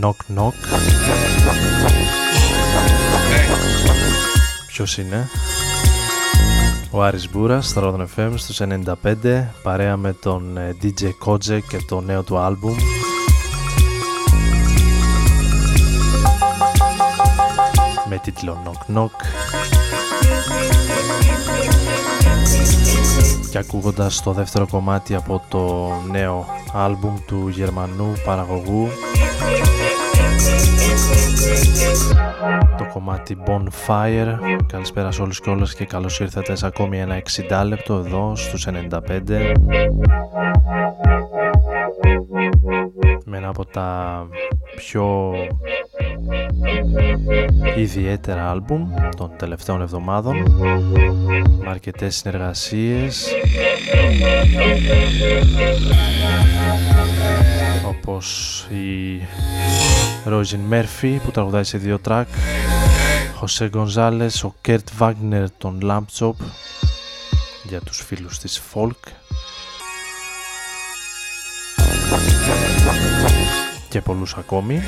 Knock knock. Ποιος είναι; Ο Άρης Μπούρας στο Rodon FM στους 95 παρέα με τον ε, DJ Kojek και το νέο του άλμπουμ με τίτλο Knock Knock και ακούγοντας το δεύτερο κομμάτι από το νέο άλμπουμ του Γερμανού παραγωγού. Το κομμάτι Bonfire. Καλησπέρα σε όλους και όλες και καλώς ήρθατε σε ακόμη ένα 60 λεπτό εδώ στους 95 με ένα από τα πιο ιδιαίτερα άλμπουμ των τελευταίων εβδομάδων. Με αρκετές συνεργασίες. Όπως η Ρόιζιν Μέρφυ που τραγουδάει σε δύο tracks. José González, ο Kurt Wagner των Lambchop για τους φίλους της Folk και πολλούς ακόμη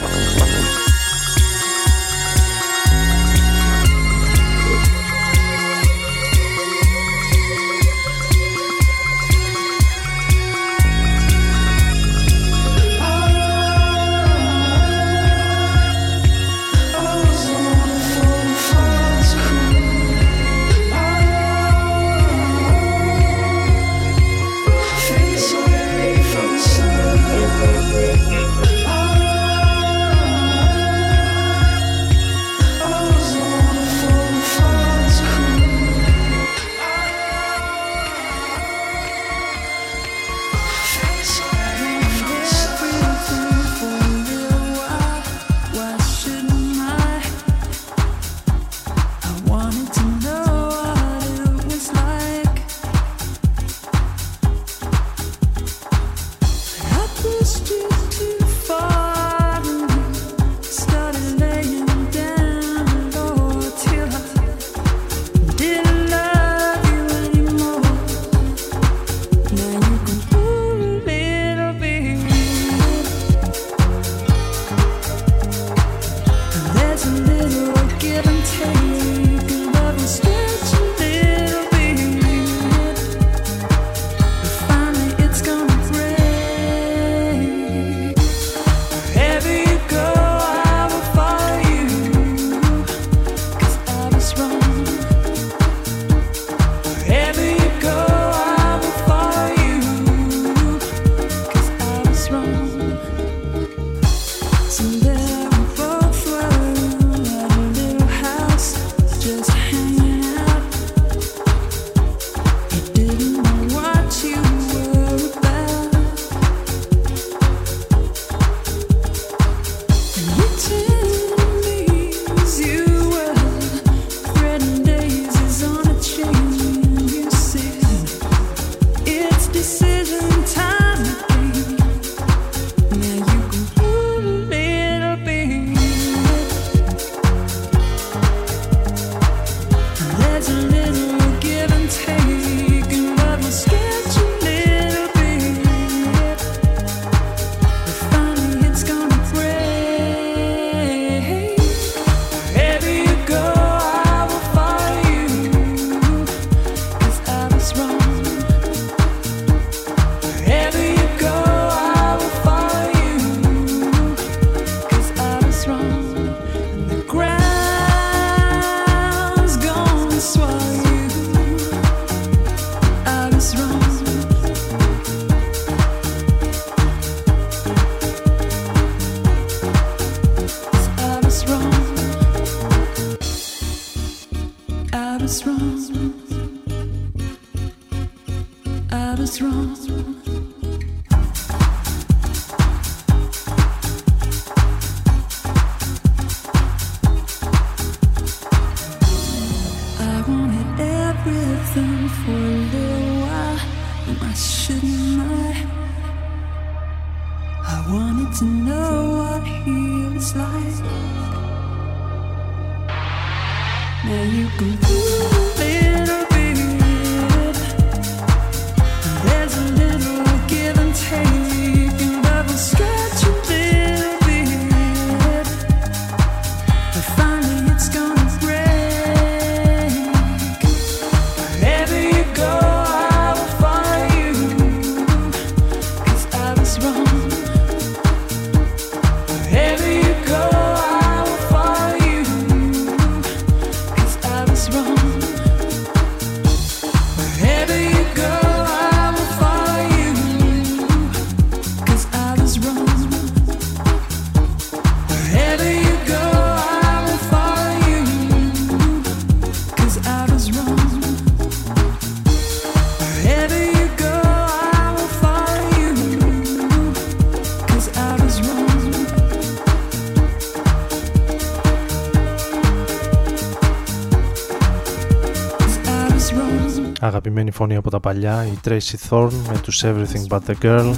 αγαπημένη φωνή από τα παλιά, η Tracy Thorn με τους Everything But The Girl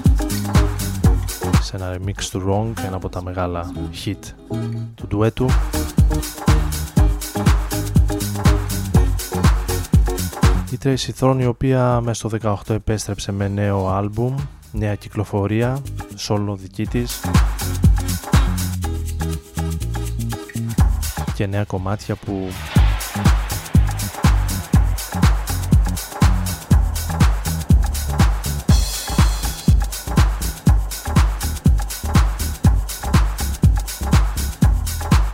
σε ένα remix του Wrong, ένα από τα μεγάλα hit του ντουέτου. Η Tracy Thorn η οποία μέσα στο 18 επέστρεψε με νέο άλμπουμ, νέα κυκλοφορία, solo δική της και νέα κομμάτια που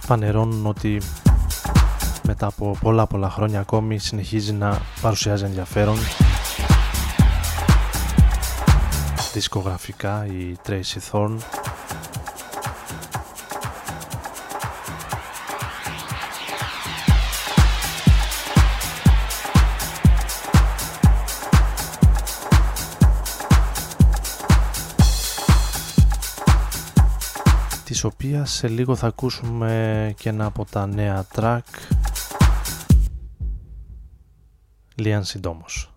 φανερώνουν ότι μετά από πολλά πολλά χρόνια ακόμη συνεχίζει να παρουσιάζει ενδιαφέρον. Δισκογραφικά η Tracy Thorn οποία σε λίγο θα ακούσουμε και ένα από τα νέα track Λίαν συντόμως.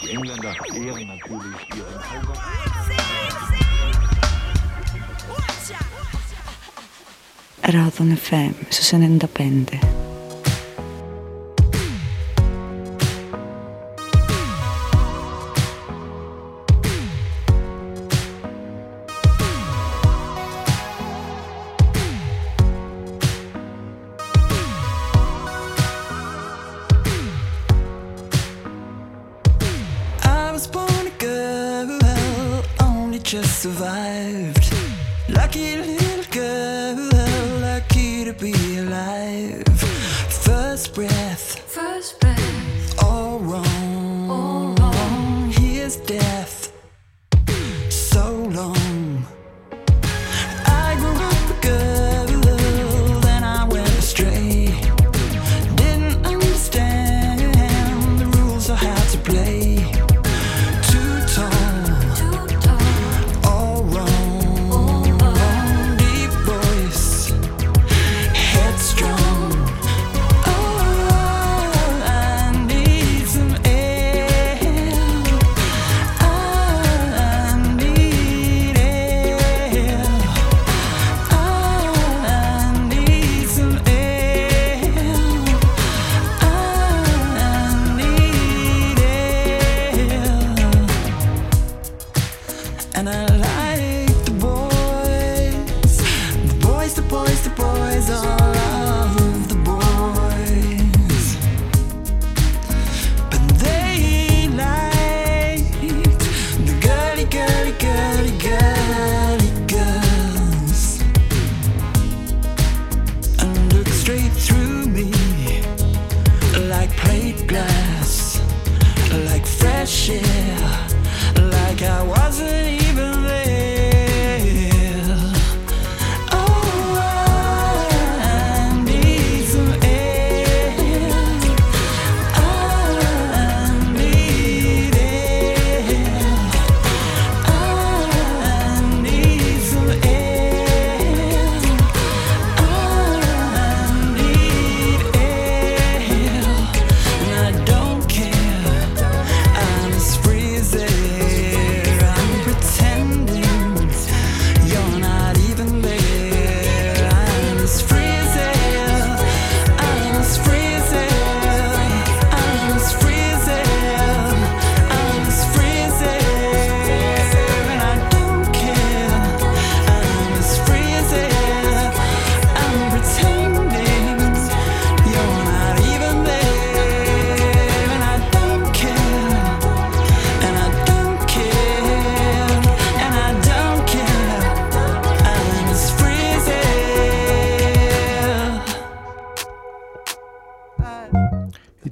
Die Engländer ehren natürlich ihren Radon FM su 95.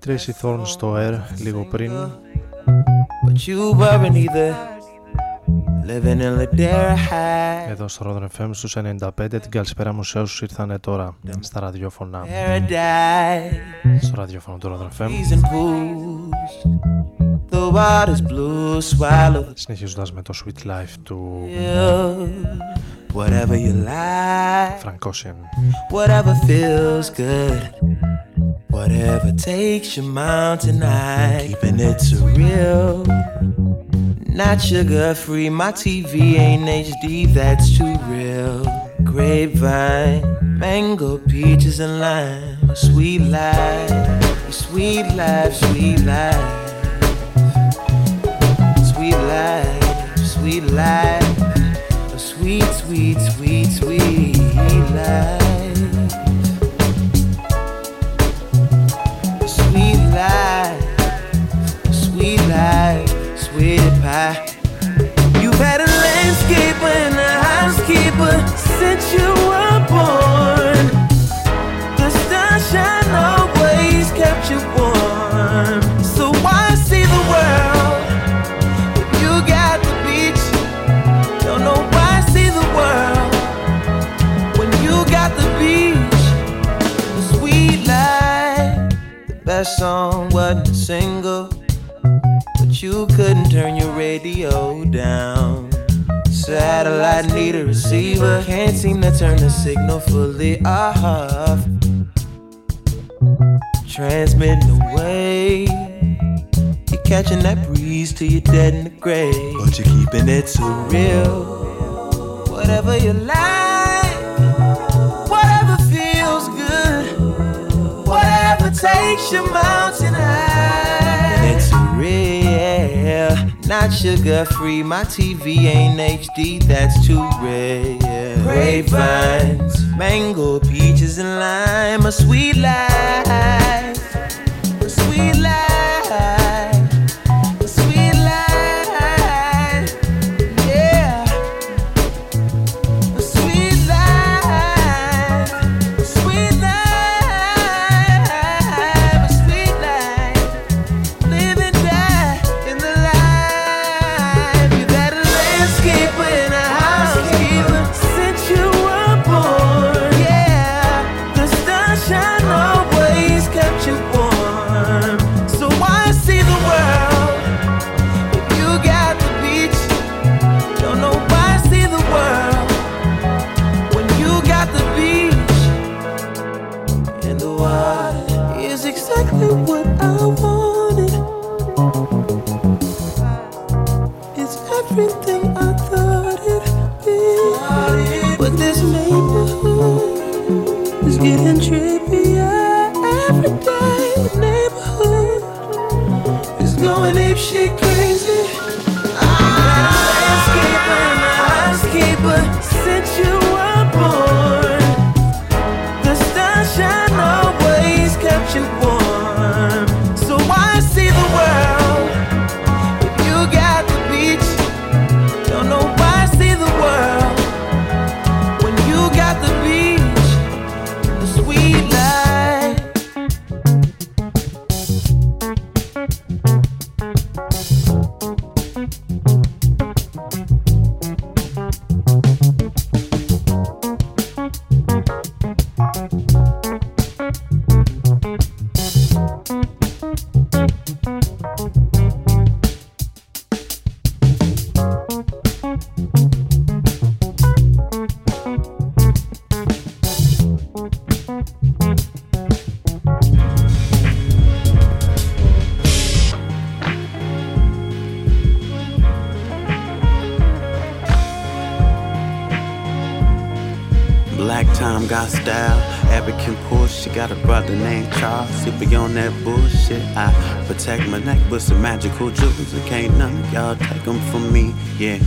Τρέσοι Thorns στο air λίγο πριν. Εδώ στο Rotterfam στους 95. Την καλησπέρα μου σε όσους ήρθαν τώρα στα ραδιόφωνα. Στο ραδιόφωνο του Rotterfam. Συνεχίζοντας με το sweet life του. Φρανκόσιαν. Whatever takes your mind tonight, Keeping it surreal. Not sugar free. My TV ain't HD. That's too real. Grapevine. Mango, peaches, and lime. Sweet life. Sweet life. Sweet life. Sweet life. Sweet life. Sweet, sweet, sweet, sweet life. Pie. You've had a landscaper and a housekeeper since you were born. The sunshine always kept you warm. So why see the world if you got the beach? Don't know why see the world when you got the beach. The sweet life, the best song wasn't a single, you couldn't turn your radio down. Satellite need a receiver, can't seem to turn the signal fully off. Transmitting away. You're catching that breeze till you're dead in the grave. But you're keeping it so real. Whatever you like, whatever feels good, whatever takes your mountain high. Not sugar free. My TV ain't HD, that's too rare. Grapevines, mango, peaches, and lime. A sweet life, a sweet life, protect my neck with some magical jewels. And can't none of y'all take them from me. Yeah,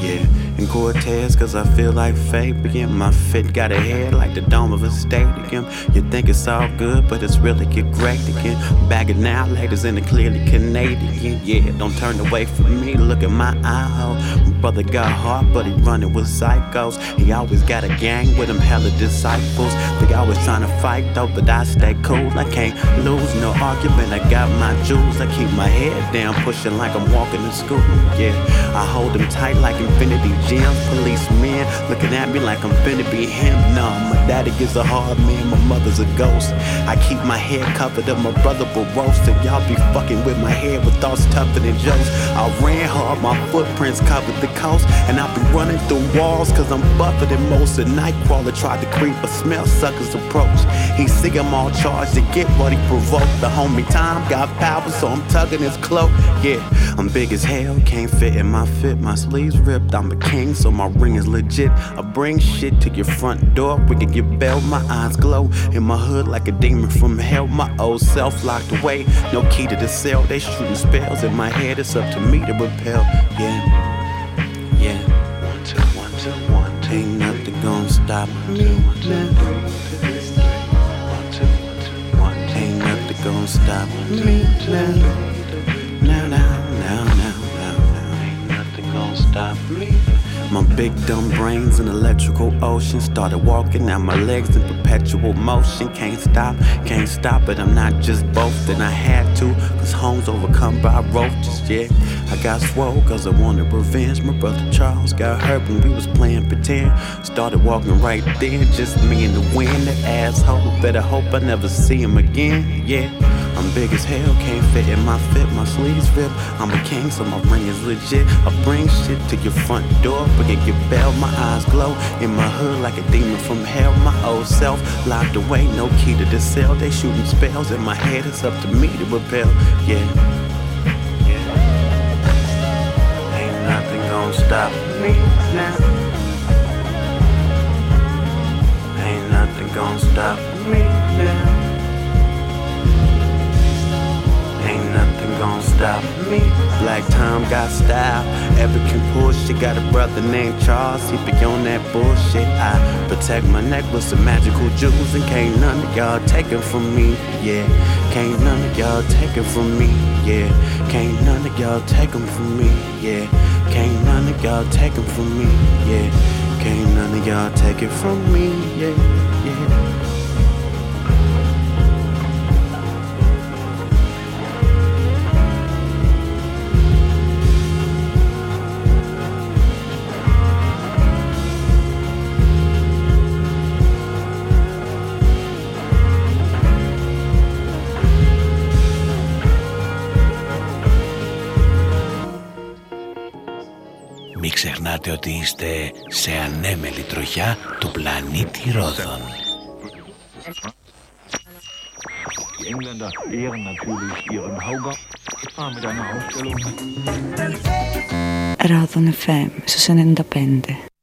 yeah. And Cortez, cause I feel like Fabian. My fit got a head like the dome of a stadium. You think it's all good, but it's really get great again. Bag it now, ladies, and it clearly Canadian. Yeah, don't turn away from me. Look at my eye hole. Brother got heart, but he running with psychos. He always got a gang with him, hella disciples. They always trying to fight though, but I stay cool. I can't lose no argument. I got my jewels. I keep my head down, pushing like I'm walking to school. Yeah, I hold them tight like infinity gems. Policemen looking at me like I'm finna be him. No, my daddy is a hard man, my mother's a ghost. I keep my head covered up, my brother will roast. And y'all be fucking with my head with thoughts tougher than jokes. I ran hard, my footprints covered the And I be running through walls, cause I'm buffer than most. A nightcrawler tried to creep, but smell suckers approach. He see them all charged to get what he provoked. The homie time got power, so I'm tugging his cloak. Yeah, I'm big as hell, can't fit in my fit. My sleeves ripped, I'm a king, so my ring is legit. I bring shit to your front door, we can get bail. My eyes glow in my hood like a demon from hell. My old self locked away, no key to the cell. They shooting spells in my head, it's up to me to repel. Yeah. Ain't nothing gonna stop me now. Ain't nothing gonna stop me now. Now, now, now, now, now, now. Ain't nothing gonna stop me. My big dumb brains in electrical ocean started walking now my legs in perpetual motion. Can't stop, can't stop it. I'm not just and I had to, cause home's overcome by roaches. Yeah, I got swole cause I wanted revenge. My brother Charles got hurt when we was playing pretend. Started walking right then, just me and the wind. That asshole, better hope I never see him again. Yeah. I'm big as hell, can't fit in my fit, my sleeves rip. I'm a king, so my ring is legit. I bring shit to your front door, but get your bell. My eyes glow in my hood like a demon from hell. My old self locked away, no key to the cell. They shooting spells in my head, it's up to me to repel. Yeah. Gonna stop me now. Ain't nothing gonna stop me now. Ain't nothing gonna stop me. Black Tom got style. Ever can push. She got a brother named Charles. He be on that bullshit. I protect my neck with some magical jewels. And can't none of y'all take it from me. Yeah. Can't none of y'all take it from me. Yeah. Can't none of y'all take them from me. Yeah. Can't none of y'all take them from me. Yeah. Can't none of y'all take it from me. Yeah. Yeah. νιώθετε ότι είστε σε ανέμελη τροχιά του πλανήτη Ρόδων. Ρόδων FM, σε 95.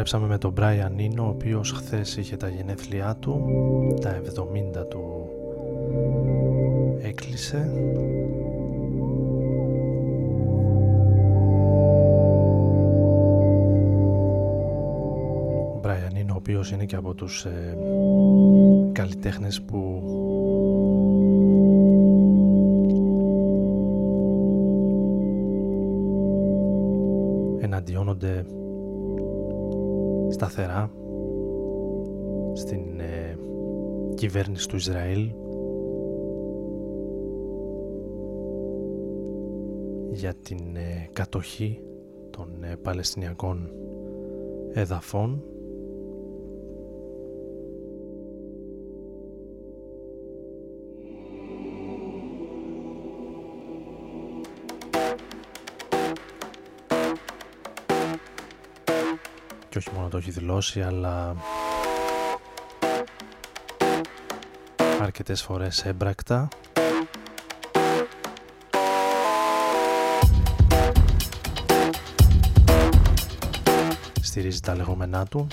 Επιστρέψαμε με τον Brian Eno, ο οποίος χθες είχε τα γενέθλιά του, τα 70 του έκλεισε. Ο Brian Eno, ο οποίος είναι και από τους ε, καλλιτέχνες που εναντιώνονται σταθερά στην ε, κυβέρνηση του Ισραήλ. Για την ε, κατοχή των ε, Παλαιστινιακών εδαφών και όχι μόνο το έχει δηλώσει αλλά αρκετές φορές έμπρακτα. Στηρίζει τα λεγόμενά του.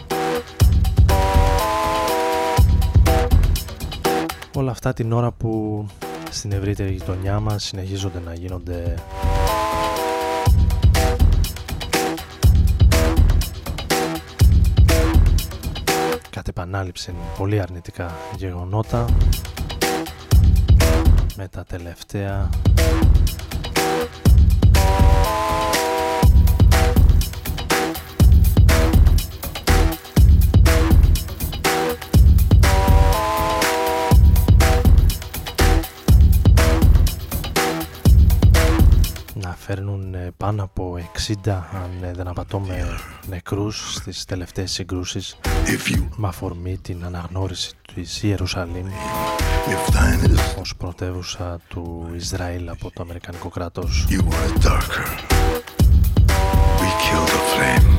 Όλα αυτά την ώρα που στην ευρύτερη γειτονιά μας συνεχίζονται να γίνονται επανάληψη. Πολύ αρνητικά γεγονότα. Με τα τελευταία. Φέρνουν ε, πάνω από 60 αν ε, δεν απατώμε νεκρούς στις τελευταίες συγκρούσεις με αφορμή την αναγνώριση της Ιερουσαλήμ ως πρωτεύουσα του Ισραήλ από το Αμερικανικό κράτος. crucified,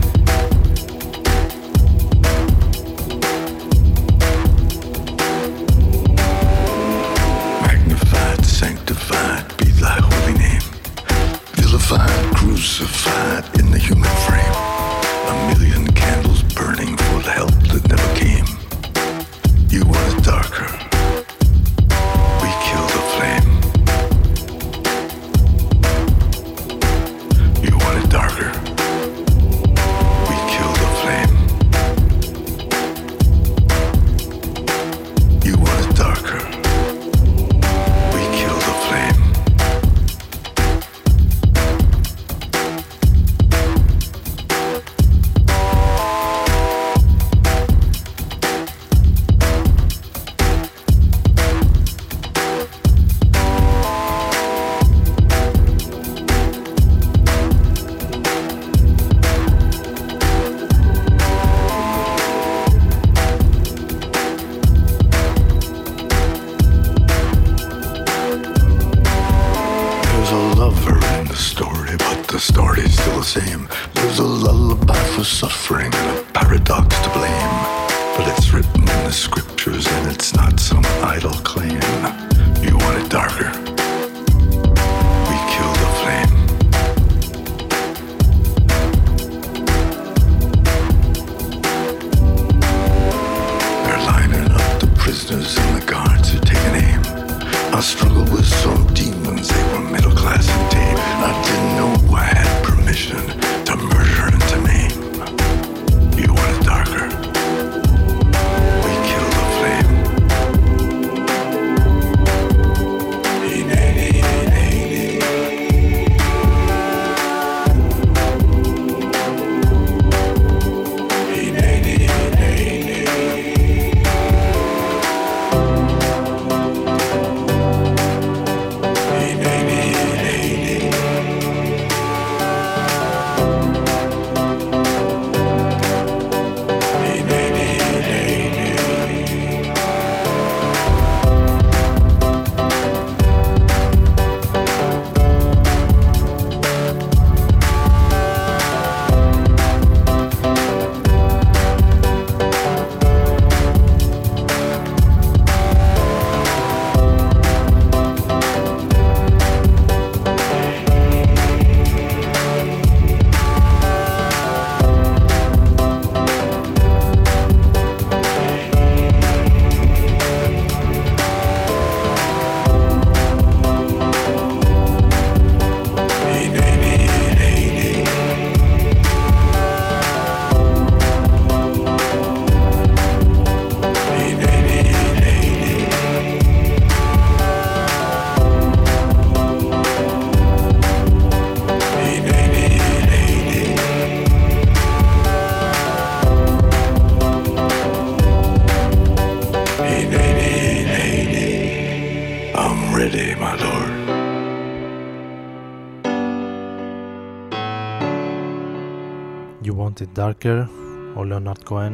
Ο Leonard Cohen,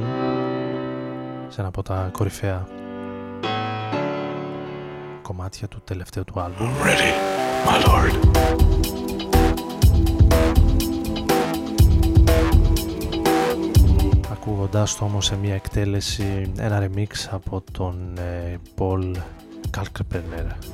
σε ένα από τα κορυφαία κομμάτια του τελευταίου του άλμπου. Ready, my lord. Ακούγοντάς το όμως σε μια εκτέλεση, ένα remix από τον ε, Paul Kalkbrenner.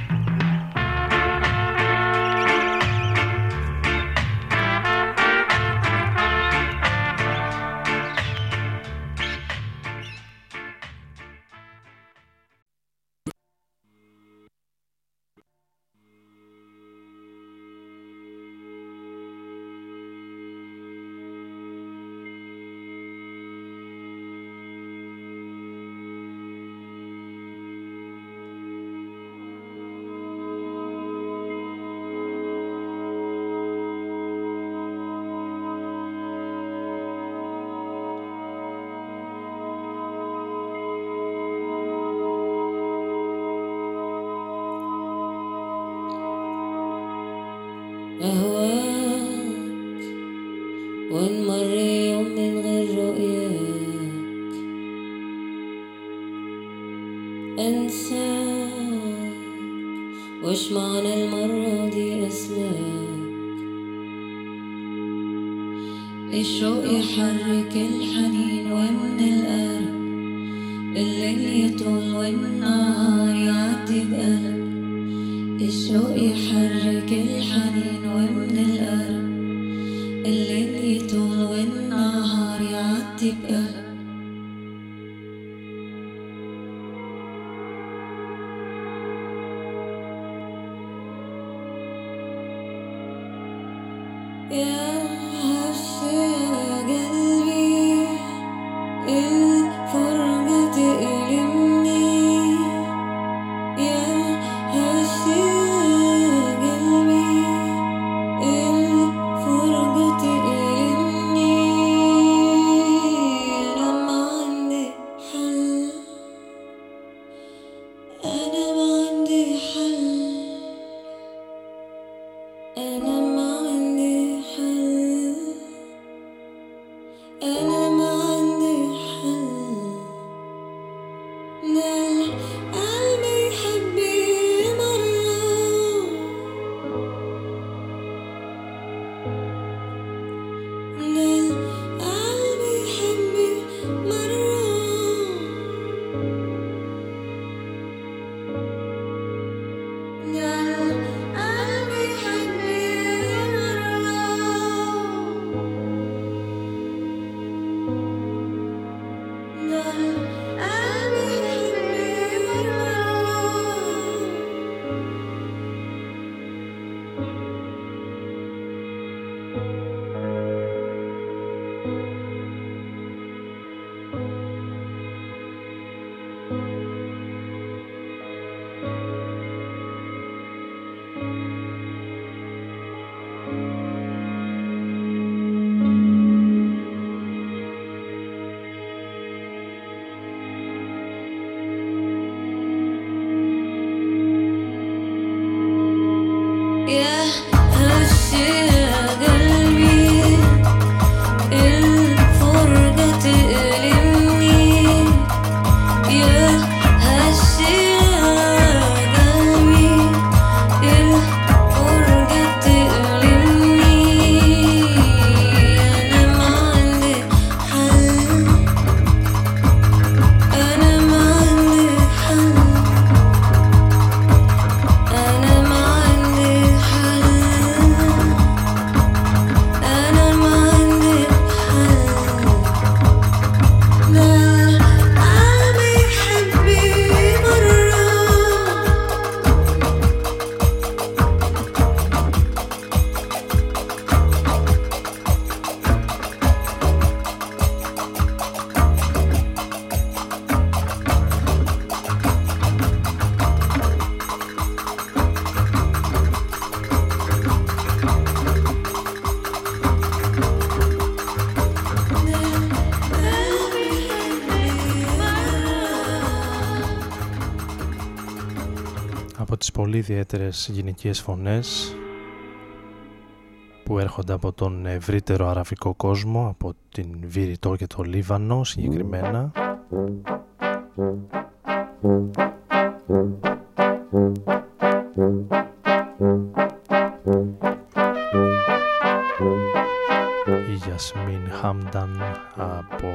yeah. Ιδιαίτερες γυναικείες φωνές που έρχονται από τον ευρύτερο αραβικό κόσμο, από την Βηρητό και το Λίβανο συγκεκριμένα. Η Γιασμίν Χάμνταν από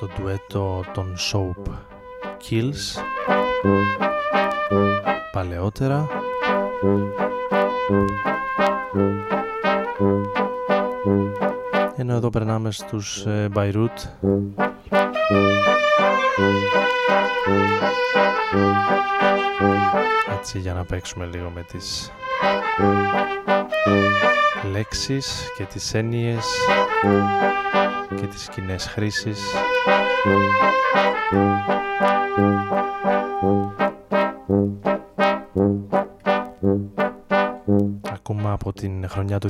το ντουέτο των Soap Kills. Παλαιότερα. Ενώ εδώ περνάμε στους Beirut. Έτσι για να παίξουμε λίγο με τις λέξεις και τις έννοιες και τις κοινές χρήσεις Ακούμε από την χρονιά του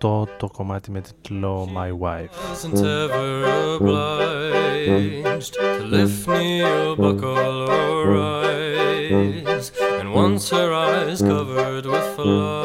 2008 το κομμάτι με τίτλο My Wife. And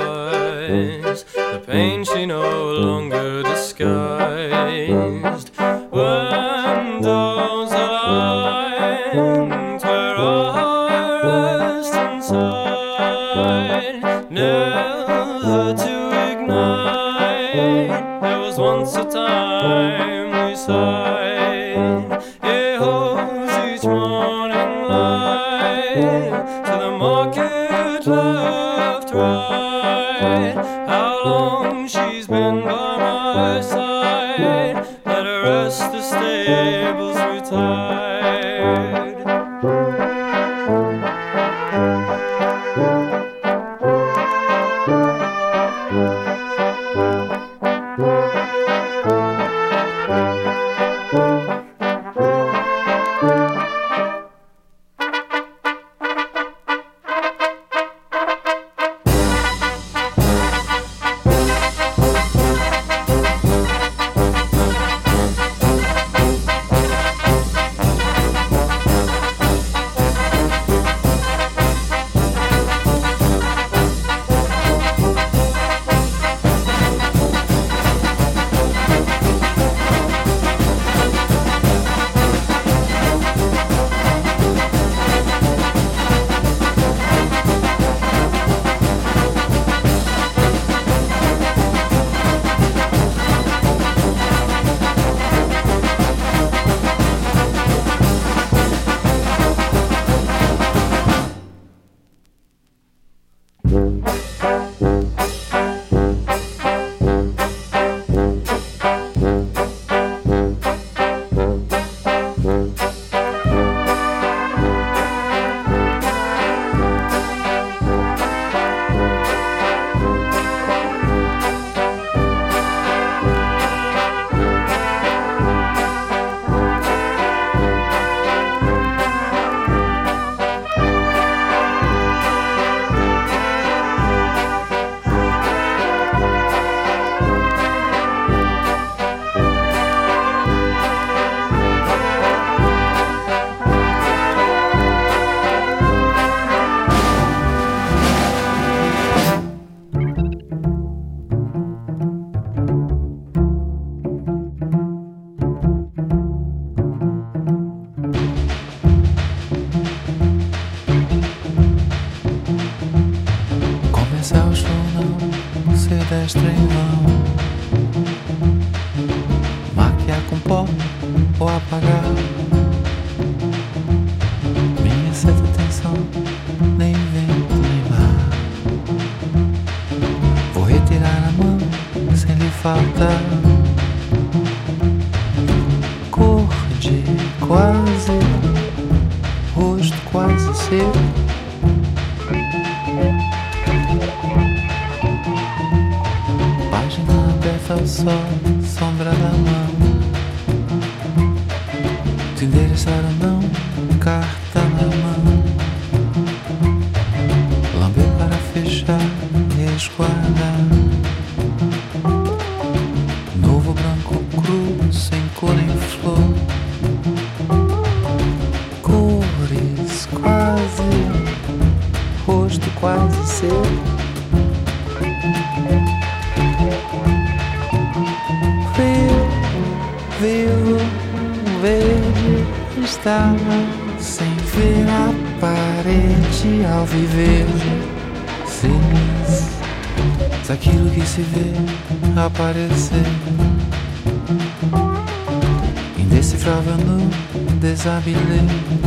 Isabelin.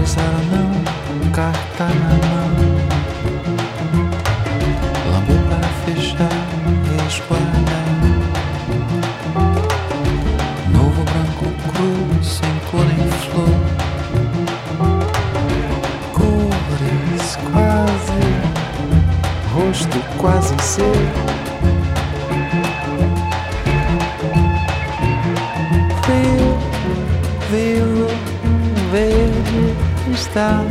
bersama kah tanah está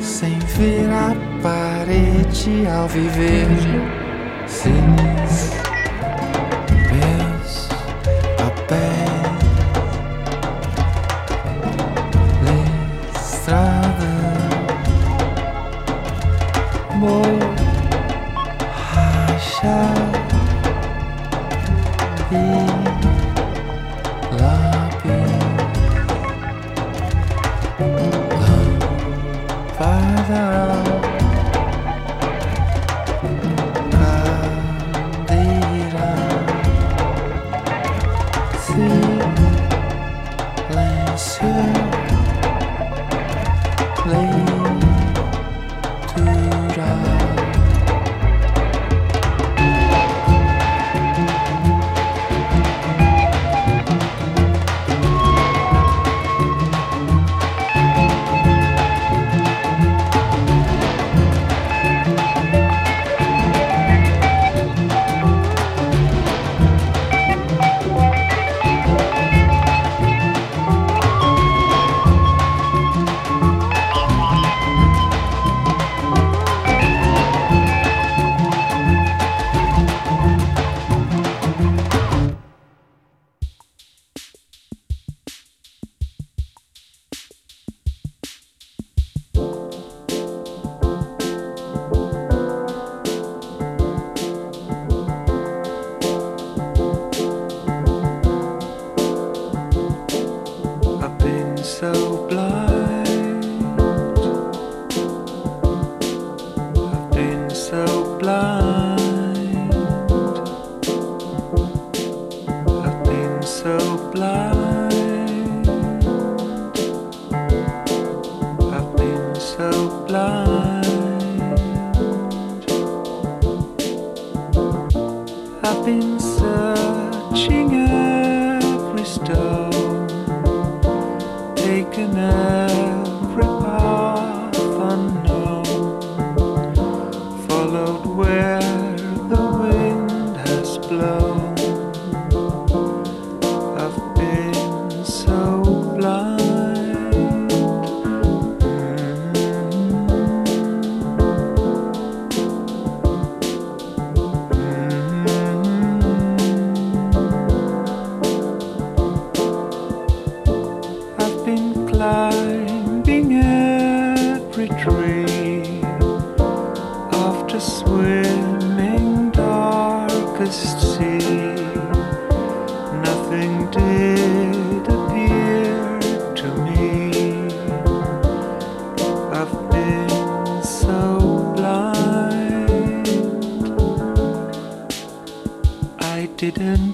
sem ver a parede ao viver.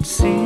see.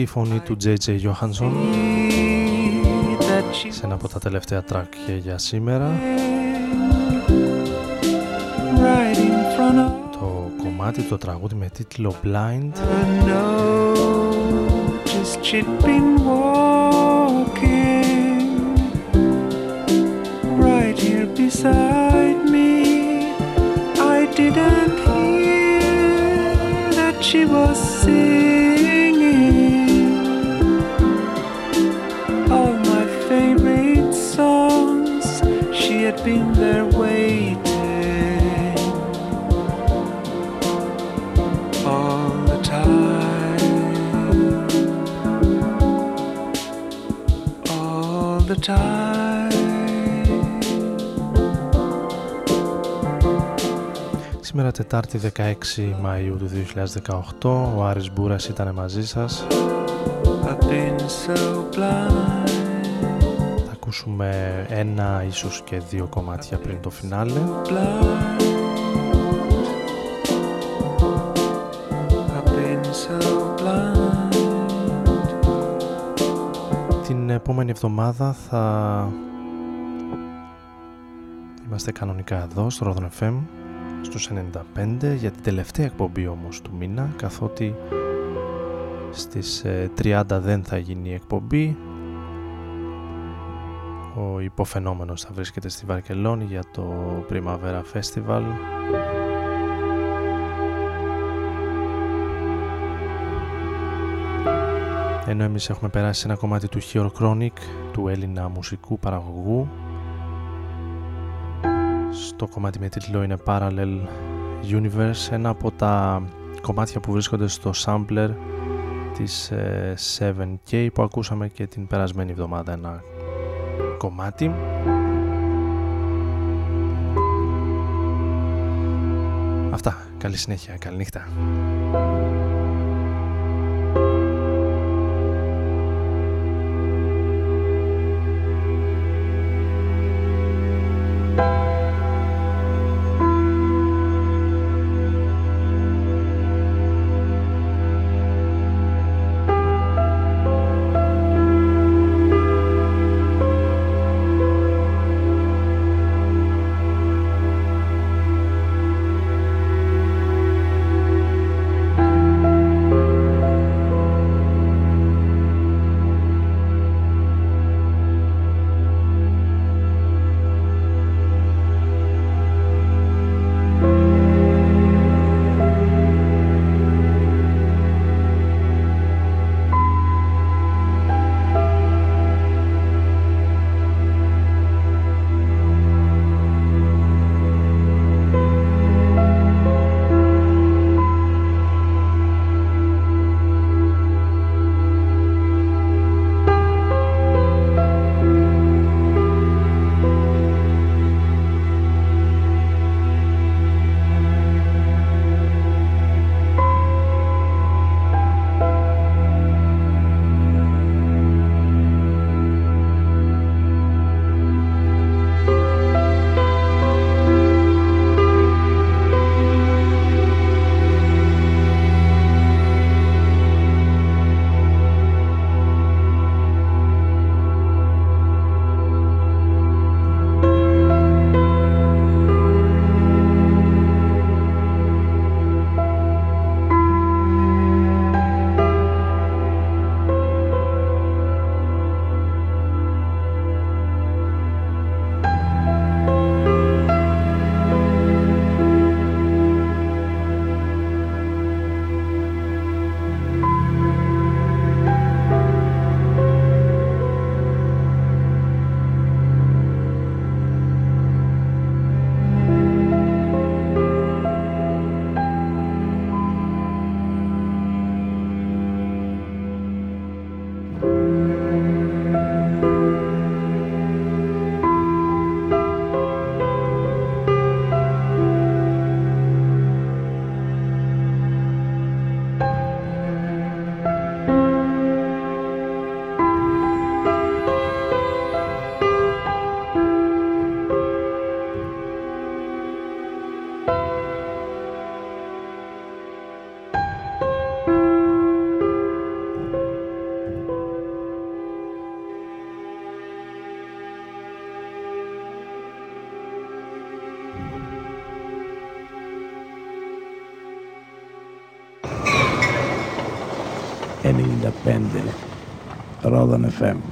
Η φωνή του Τζέιτζέι Γιώχανσον σε ένα από τα τελευταία τραγούδια για σήμερα το κομμάτι το τραγούδι με τίτλο Blind. Σήμερα Τετάρτη 16 Μαΐου του 2018 ο Άρης Μπούρας ήταν μαζί σας. I've been so blind. Θα ακούσουμε ένα ίσως και δύο κομμάτια πριν το φινάλε επόμενη εβδομάδα θα είμαστε κανονικά εδώ στο Rodon FM στους 95 για την τελευταία εκπομπή όμως του μήνα καθότι στις ε, 30 δεν θα γίνει η εκπομπή. Ο υποφαινόμενος θα βρίσκεται στη Βαρκελόνη για το Primavera Festival ενώ εμείς έχουμε περάσει ένα κομμάτι του Hero Chronic του Έλληνα μουσικού παραγωγού. Στο κομμάτι με τίτλο είναι Parallel Universe ένα από τα κομμάτια που βρίσκονται στο sampler της ε, 7K που ακούσαμε και την περασμένη εβδομάδα ένα κομμάτι. Αυτά, καλή συνέχεια, καλή νύχτα 95 Ρόδον FM